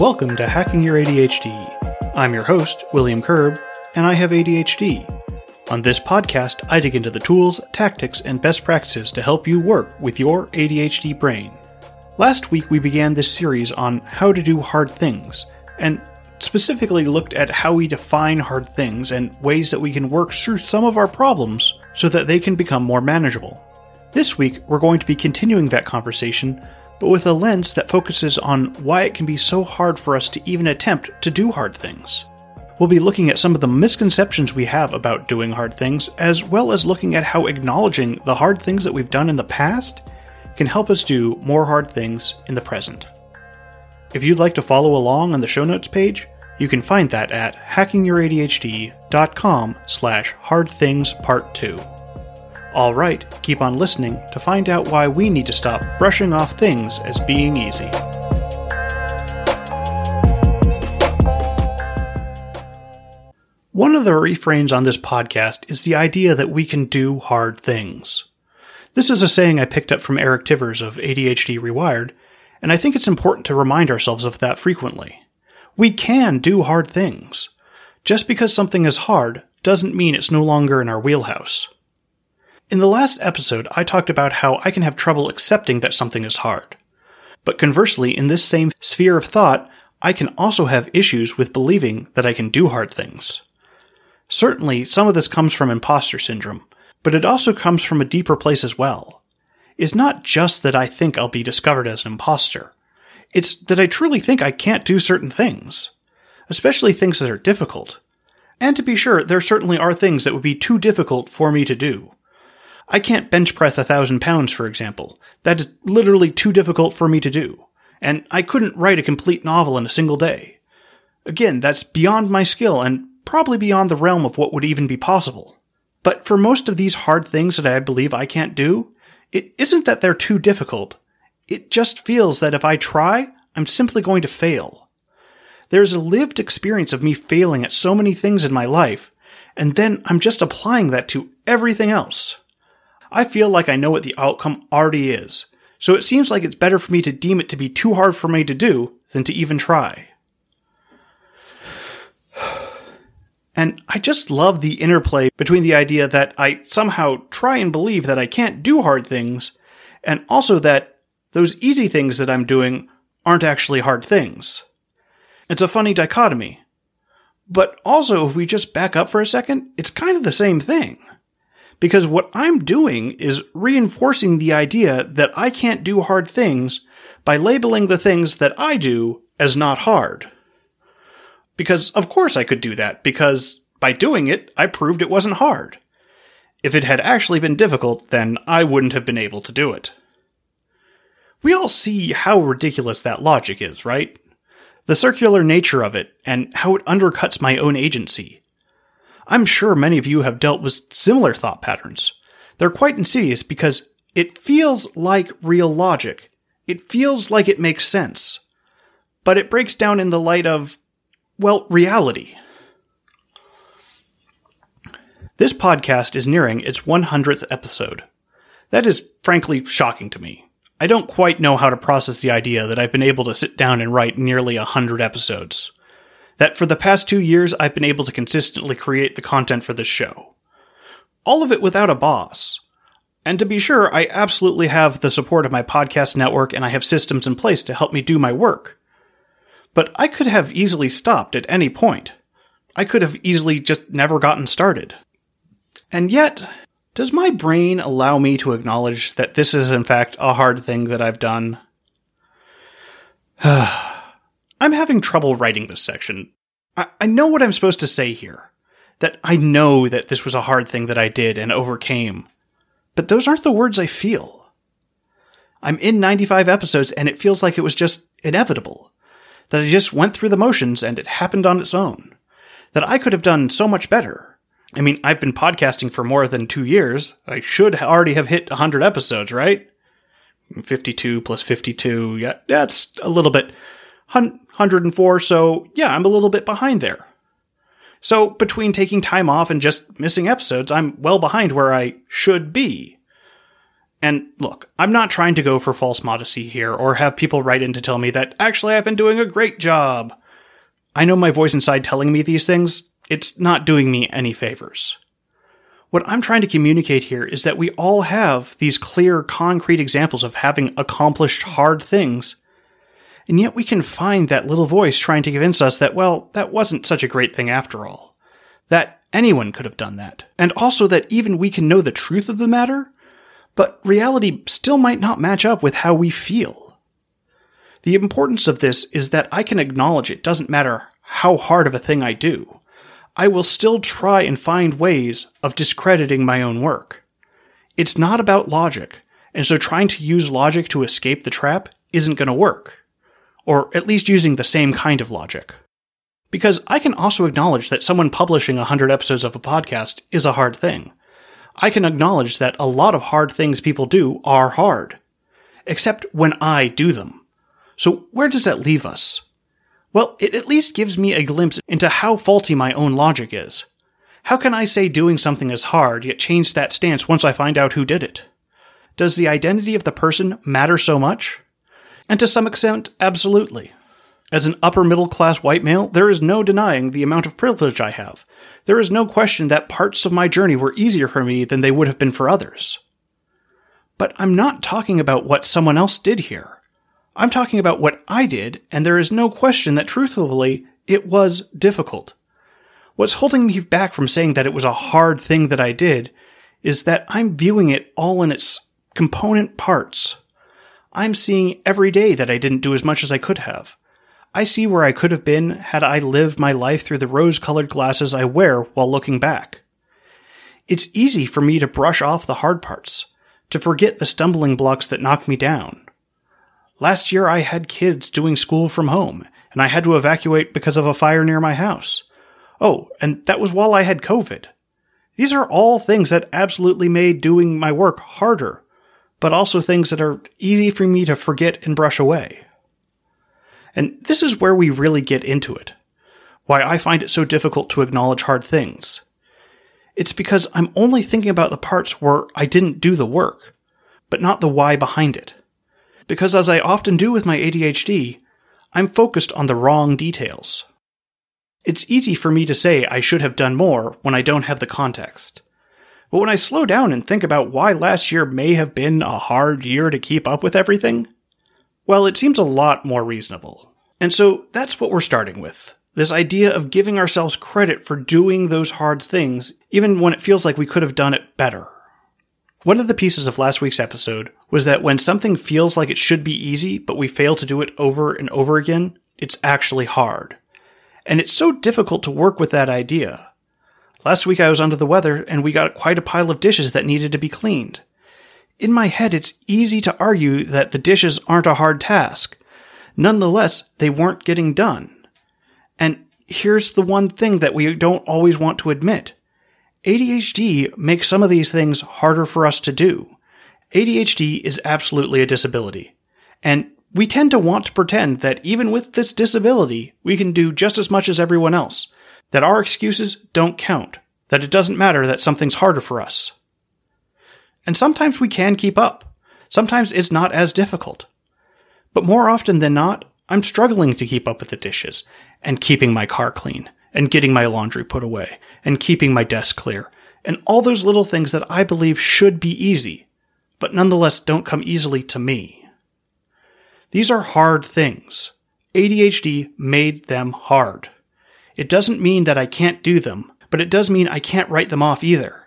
Welcome to Hacking Your ADHD. I'm your host, William Curb, and I have ADHD. On this podcast, I dig into the tools, tactics, and best practices to help you work with your ADHD brain. Last week, we began this series on how to do hard things, and specifically looked at how we define hard things and ways that we can work through some of our problems so that they can become more manageable. This week, we're going to be continuing that conversation, but with a lens that focuses on why it can be so hard for us to even attempt to do hard things. We'll be looking at some of the misconceptions we have about doing hard things, as well as looking at how acknowledging the hard things that we've done in the past can help us do more hard things in the present. If you'd like to follow along on the show notes page, you can find that at hackingyouraDHD.com slash hardthingspart2. All right, keep on listening to find out why we need to stop brushing off things as being easy. One of the refrains on this podcast is the idea that we can do hard things. This is a saying I picked up from Eric Tivers of ADHD Rewired, and I think it's important to remind ourselves of that frequently. We can do hard things. Just because something is hard doesn't mean it's no longer in our wheelhouse. In the last episode, I talked about how I can have trouble accepting that something is hard. But conversely, in this same sphere of thought, I can also have issues with believing that I can do hard things. Certainly, some of this comes from imposter syndrome, but it also comes from a deeper place as well. It's not just that I think I'll be discovered as an imposter. It's that I truly think I can't do certain things, especially things that are difficult. And to be sure, there certainly are things that would be too difficult for me to do. I can't bench press a thousand pounds, for example. That is literally too difficult for me to do. And I couldn't write a complete novel in a single day. Again, that's beyond my skill and probably beyond the realm of what would even be possible. But for most of these hard things that I believe I can't do, it isn't that they're too difficult. It just feels that if I try, I'm simply going to fail. There's a lived experience of me failing at so many things in my life, and then I'm just applying that to everything else. I feel like I know what the outcome already is, so it seems like it's better for me to deem it to be too hard for me to do than to even try. And I just love the interplay between the idea that I somehow try and believe that I can't do hard things, and also that those easy things that I'm doing aren't actually hard things. It's a funny dichotomy. But also, if we just back up for a second, it's kind of the same thing because what I'm doing is reinforcing the idea that I can't do hard things by labeling the things that I do as not hard. Because of course I could do that, because by doing it, I proved it wasn't hard. If it had actually been difficult, then I wouldn't have been able to do it. We all see how ridiculous that logic is, right? The circular nature of it, and how it undercuts my own agency. I'm sure many of you have dealt with similar thought patterns. They're quite insidious because it feels like real logic. It feels like it makes sense. But it breaks down in the light of, well, reality. This podcast is nearing its 100th episode. That is frankly shocking to me. I don't quite know how to process the idea that I've been able to sit down and write nearly 100 episodes that for the past two years I've been able to consistently create the content for this show. All of it without a boss. And to be sure, I absolutely have the support of my podcast network and I have systems in place to help me do my work. But I could have easily stopped at any point. I could have easily just never gotten started. And yet, does my brain allow me to acknowledge that this is in fact a hard thing that I've done? I'm having trouble writing this section. I, I know what I'm supposed to say here. That I know that this was a hard thing that I did and overcame. But those aren't the words I feel. I'm in 95 episodes and it feels like it was just inevitable. That I just went through the motions and it happened on its own. That I could have done so much better. I mean, I've been podcasting for more than two years. I should already have hit 100 episodes, right? 52 plus 52. Yeah, that's a little bit. 104, so yeah, I'm a little bit behind there. So between taking time off and just missing episodes, I'm well behind where I should be. And look, I'm not trying to go for false modesty here or have people write in to tell me that actually I've been doing a great job. I know my voice inside telling me these things, it's not doing me any favors. What I'm trying to communicate here is that we all have these clear, concrete examples of having accomplished hard things, and yet we can find that little voice trying to convince us that, well, that wasn't such a great thing after all. That anyone could have done that. And also that even we can know the truth of the matter, but reality still might not match up with how we feel. The importance of this is that I can acknowledge it doesn't matter how hard of a thing I do. I will still try and find ways of discrediting my own work. It's not about logic, and so trying to use logic to escape the trap isn't going to work. Or at least using the same kind of logic. Because I can also acknowledge that someone publishing 100 episodes of a podcast is a hard thing. I can acknowledge that a lot of hard things people do are hard. Except when I do them. So where does that leave us? Well, it at least gives me a glimpse into how faulty my own logic is. How can I say doing something is hard, yet change that stance once I find out who did it? Does the identity of the person matter so much? And to some extent, absolutely. As an upper middle class white male, there is no denying the amount of privilege I have. There is no question that parts of my journey were easier for me than they would have been for others. But I'm not talking about what someone else did here. I'm talking about what I did, and there is no question that truthfully, it was difficult. What's holding me back from saying that it was a hard thing that I did is that I'm viewing it all in its component parts. I'm seeing every day that I didn't do as much as I could have. I see where I could have been had I lived my life through the rose colored glasses I wear while looking back. It's easy for me to brush off the hard parts, to forget the stumbling blocks that knocked me down. Last year I had kids doing school from home, and I had to evacuate because of a fire near my house. Oh, and that was while I had COVID. These are all things that absolutely made doing my work harder, but also things that are easy for me to forget and brush away. And this is where we really get into it. Why I find it so difficult to acknowledge hard things. It's because I'm only thinking about the parts where I didn't do the work, but not the why behind it. Because as I often do with my ADHD, I'm focused on the wrong details. It's easy for me to say I should have done more when I don't have the context. But when I slow down and think about why last year may have been a hard year to keep up with everything, well, it seems a lot more reasonable. And so that's what we're starting with. This idea of giving ourselves credit for doing those hard things, even when it feels like we could have done it better. One of the pieces of last week's episode was that when something feels like it should be easy, but we fail to do it over and over again, it's actually hard. And it's so difficult to work with that idea. Last week I was under the weather and we got quite a pile of dishes that needed to be cleaned. In my head, it's easy to argue that the dishes aren't a hard task. Nonetheless, they weren't getting done. And here's the one thing that we don't always want to admit. ADHD makes some of these things harder for us to do. ADHD is absolutely a disability. And we tend to want to pretend that even with this disability, we can do just as much as everyone else. That our excuses don't count. That it doesn't matter that something's harder for us. And sometimes we can keep up. Sometimes it's not as difficult. But more often than not, I'm struggling to keep up with the dishes and keeping my car clean and getting my laundry put away and keeping my desk clear and all those little things that I believe should be easy, but nonetheless don't come easily to me. These are hard things. ADHD made them hard. It doesn't mean that I can't do them, but it does mean I can't write them off either.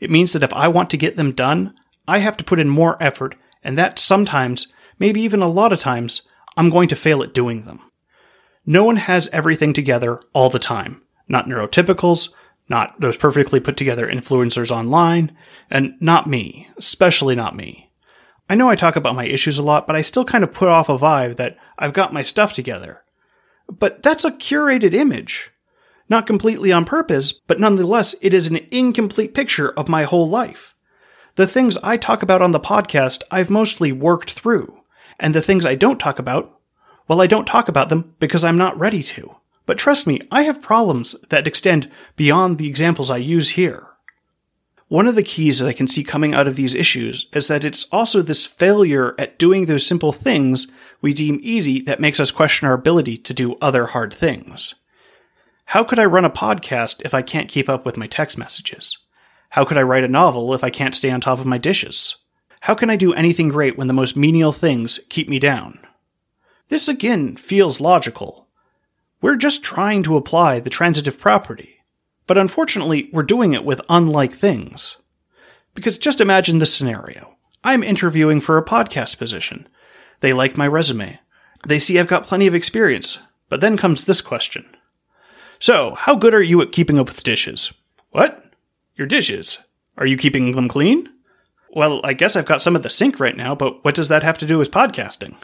It means that if I want to get them done, I have to put in more effort, and that sometimes, maybe even a lot of times, I'm going to fail at doing them. No one has everything together all the time. Not neurotypicals, not those perfectly put together influencers online, and not me, especially not me. I know I talk about my issues a lot, but I still kind of put off a vibe that I've got my stuff together. But that's a curated image. Not completely on purpose, but nonetheless, it is an incomplete picture of my whole life. The things I talk about on the podcast, I've mostly worked through. And the things I don't talk about, well, I don't talk about them because I'm not ready to. But trust me, I have problems that extend beyond the examples I use here. One of the keys that I can see coming out of these issues is that it's also this failure at doing those simple things we deem easy that makes us question our ability to do other hard things. How could I run a podcast if I can't keep up with my text messages? How could I write a novel if I can't stay on top of my dishes? How can I do anything great when the most menial things keep me down? This again feels logical. We're just trying to apply the transitive property. But unfortunately, we're doing it with unlike things. Because just imagine this scenario. I'm interviewing for a podcast position. They like my resume. They see I've got plenty of experience. But then comes this question. So, how good are you at keeping up with dishes? What? Your dishes? Are you keeping them clean? Well, I guess I've got some at the sink right now, but what does that have to do with podcasting?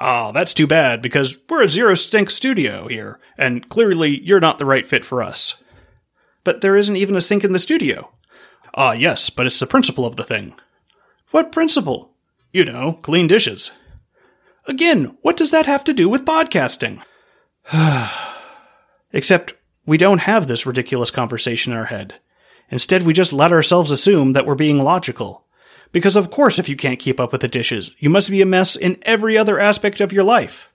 Ah, oh, that's too bad because we're a zero stink studio here, and clearly you're not the right fit for us but there isn't even a sink in the studio. Ah, yes, but it's the principle of the thing. What principle? You know, clean dishes. Again, what does that have to do with podcasting? Except we don't have this ridiculous conversation in our head. Instead, we just let ourselves assume that we're being logical. Because of course, if you can't keep up with the dishes, you must be a mess in every other aspect of your life.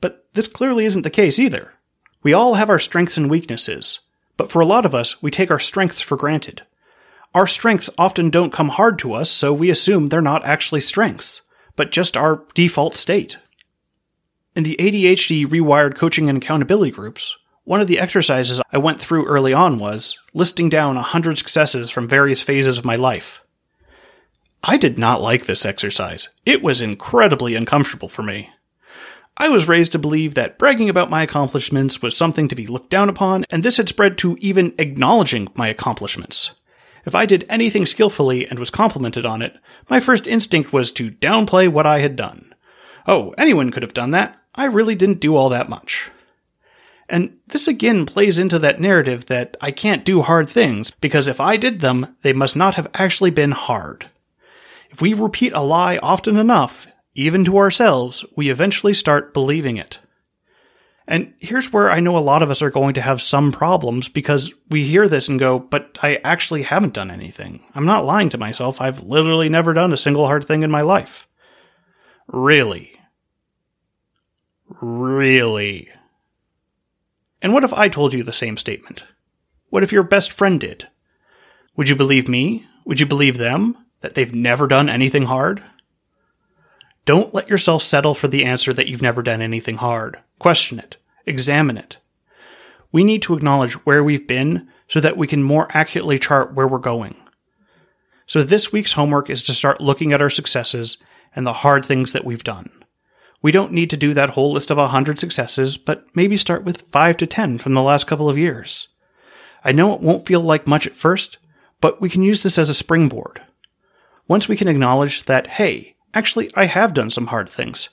But this clearly isn't the case either. We all have our strengths and weaknesses, but for a lot of us, we take our strengths for granted. Our strengths often don't come hard to us, so we assume they're not actually strengths, but just our default state. In the ADHD Rewired Coaching and Accountability groups, one of the exercises I went through early on was listing down 100 successes from various phases of my life. I did not like this exercise. It was incredibly uncomfortable for me. I was raised to believe that bragging about my accomplishments was something to be looked down upon, and this had spread to even acknowledging my accomplishments. If I did anything skillfully and was complimented on it, my first instinct was to downplay what I had done. Oh, anyone could have done that. I really didn't do all that much. And this again plays into that narrative that I can't do hard things because if I did them, they must not have actually been hard. If we repeat a lie often enough, even to ourselves, we eventually start believing it. And here's where I know a lot of us are going to have some problems because we hear this and go, but I actually haven't done anything. I'm not lying to myself. I've literally never done a single hard thing in my life. Really? Really? And what if I told you the same statement? What if your best friend did? Would you believe me? Would you believe them? That they've never done anything hard? Don't let yourself settle for the answer that you've never done anything hard. Question it. Examine it. We need to acknowledge where we've been so that we can more accurately chart where we're going. So this week's homework is to start looking at our successes and the hard things that we've done. We don't need to do that whole list of 100 successes, but maybe start with 5 to 10 from the last couple of years. I know it won't feel like much at first, but we can use this as a springboard. Once we can acknowledge that, hey, Actually, I have done some hard things.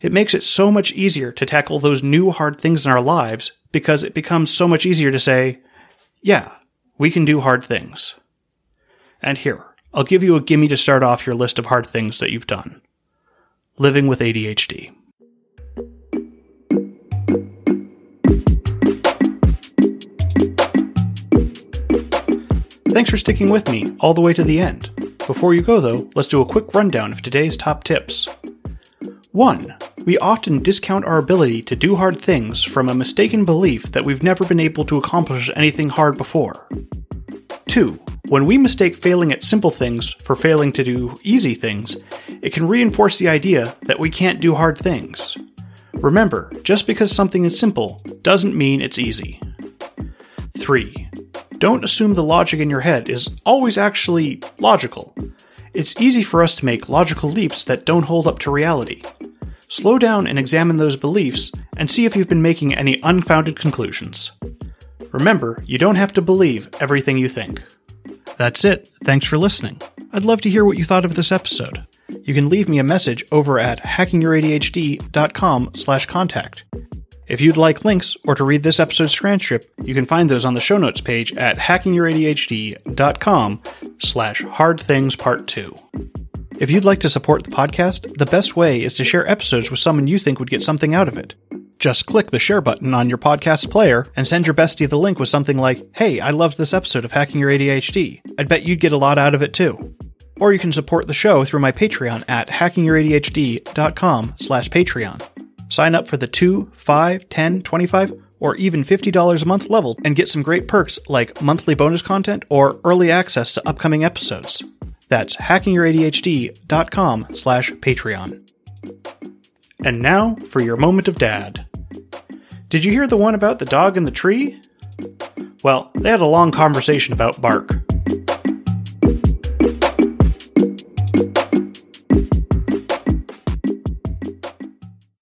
It makes it so much easier to tackle those new hard things in our lives because it becomes so much easier to say, yeah, we can do hard things. And here, I'll give you a gimme to start off your list of hard things that you've done. Living with ADHD. Thanks for sticking with me all the way to the end. Before you go, though, let's do a quick rundown of today's top tips. 1. We often discount our ability to do hard things from a mistaken belief that we've never been able to accomplish anything hard before. 2. When we mistake failing at simple things for failing to do easy things, it can reinforce the idea that we can't do hard things. Remember, just because something is simple doesn't mean it's easy. 3. Don't assume the logic in your head is always actually logical. It's easy for us to make logical leaps that don't hold up to reality. Slow down and examine those beliefs and see if you've been making any unfounded conclusions. Remember, you don't have to believe everything you think. That's it. Thanks for listening. I'd love to hear what you thought of this episode. You can leave me a message over at hackingyouradhd.com/contact. If you'd like links or to read this episode's transcript, you can find those on the show notes page at hackingyourADHD.com slash hard things part two. If you'd like to support the podcast, the best way is to share episodes with someone you think would get something out of it. Just click the share button on your podcast player and send your bestie the link with something like, Hey, I loved this episode of Hacking Your ADHD. I'd bet you'd get a lot out of it too. Or you can support the show through my Patreon at hackingyouradhd.com slash Patreon. Sign up for the 2, 5, 10, 25, or even $50 a month level and get some great perks like monthly bonus content or early access to upcoming episodes. That's hackingyouradhd.com slash Patreon. And now for your moment of dad. Did you hear the one about the dog in the tree? Well, they had a long conversation about bark.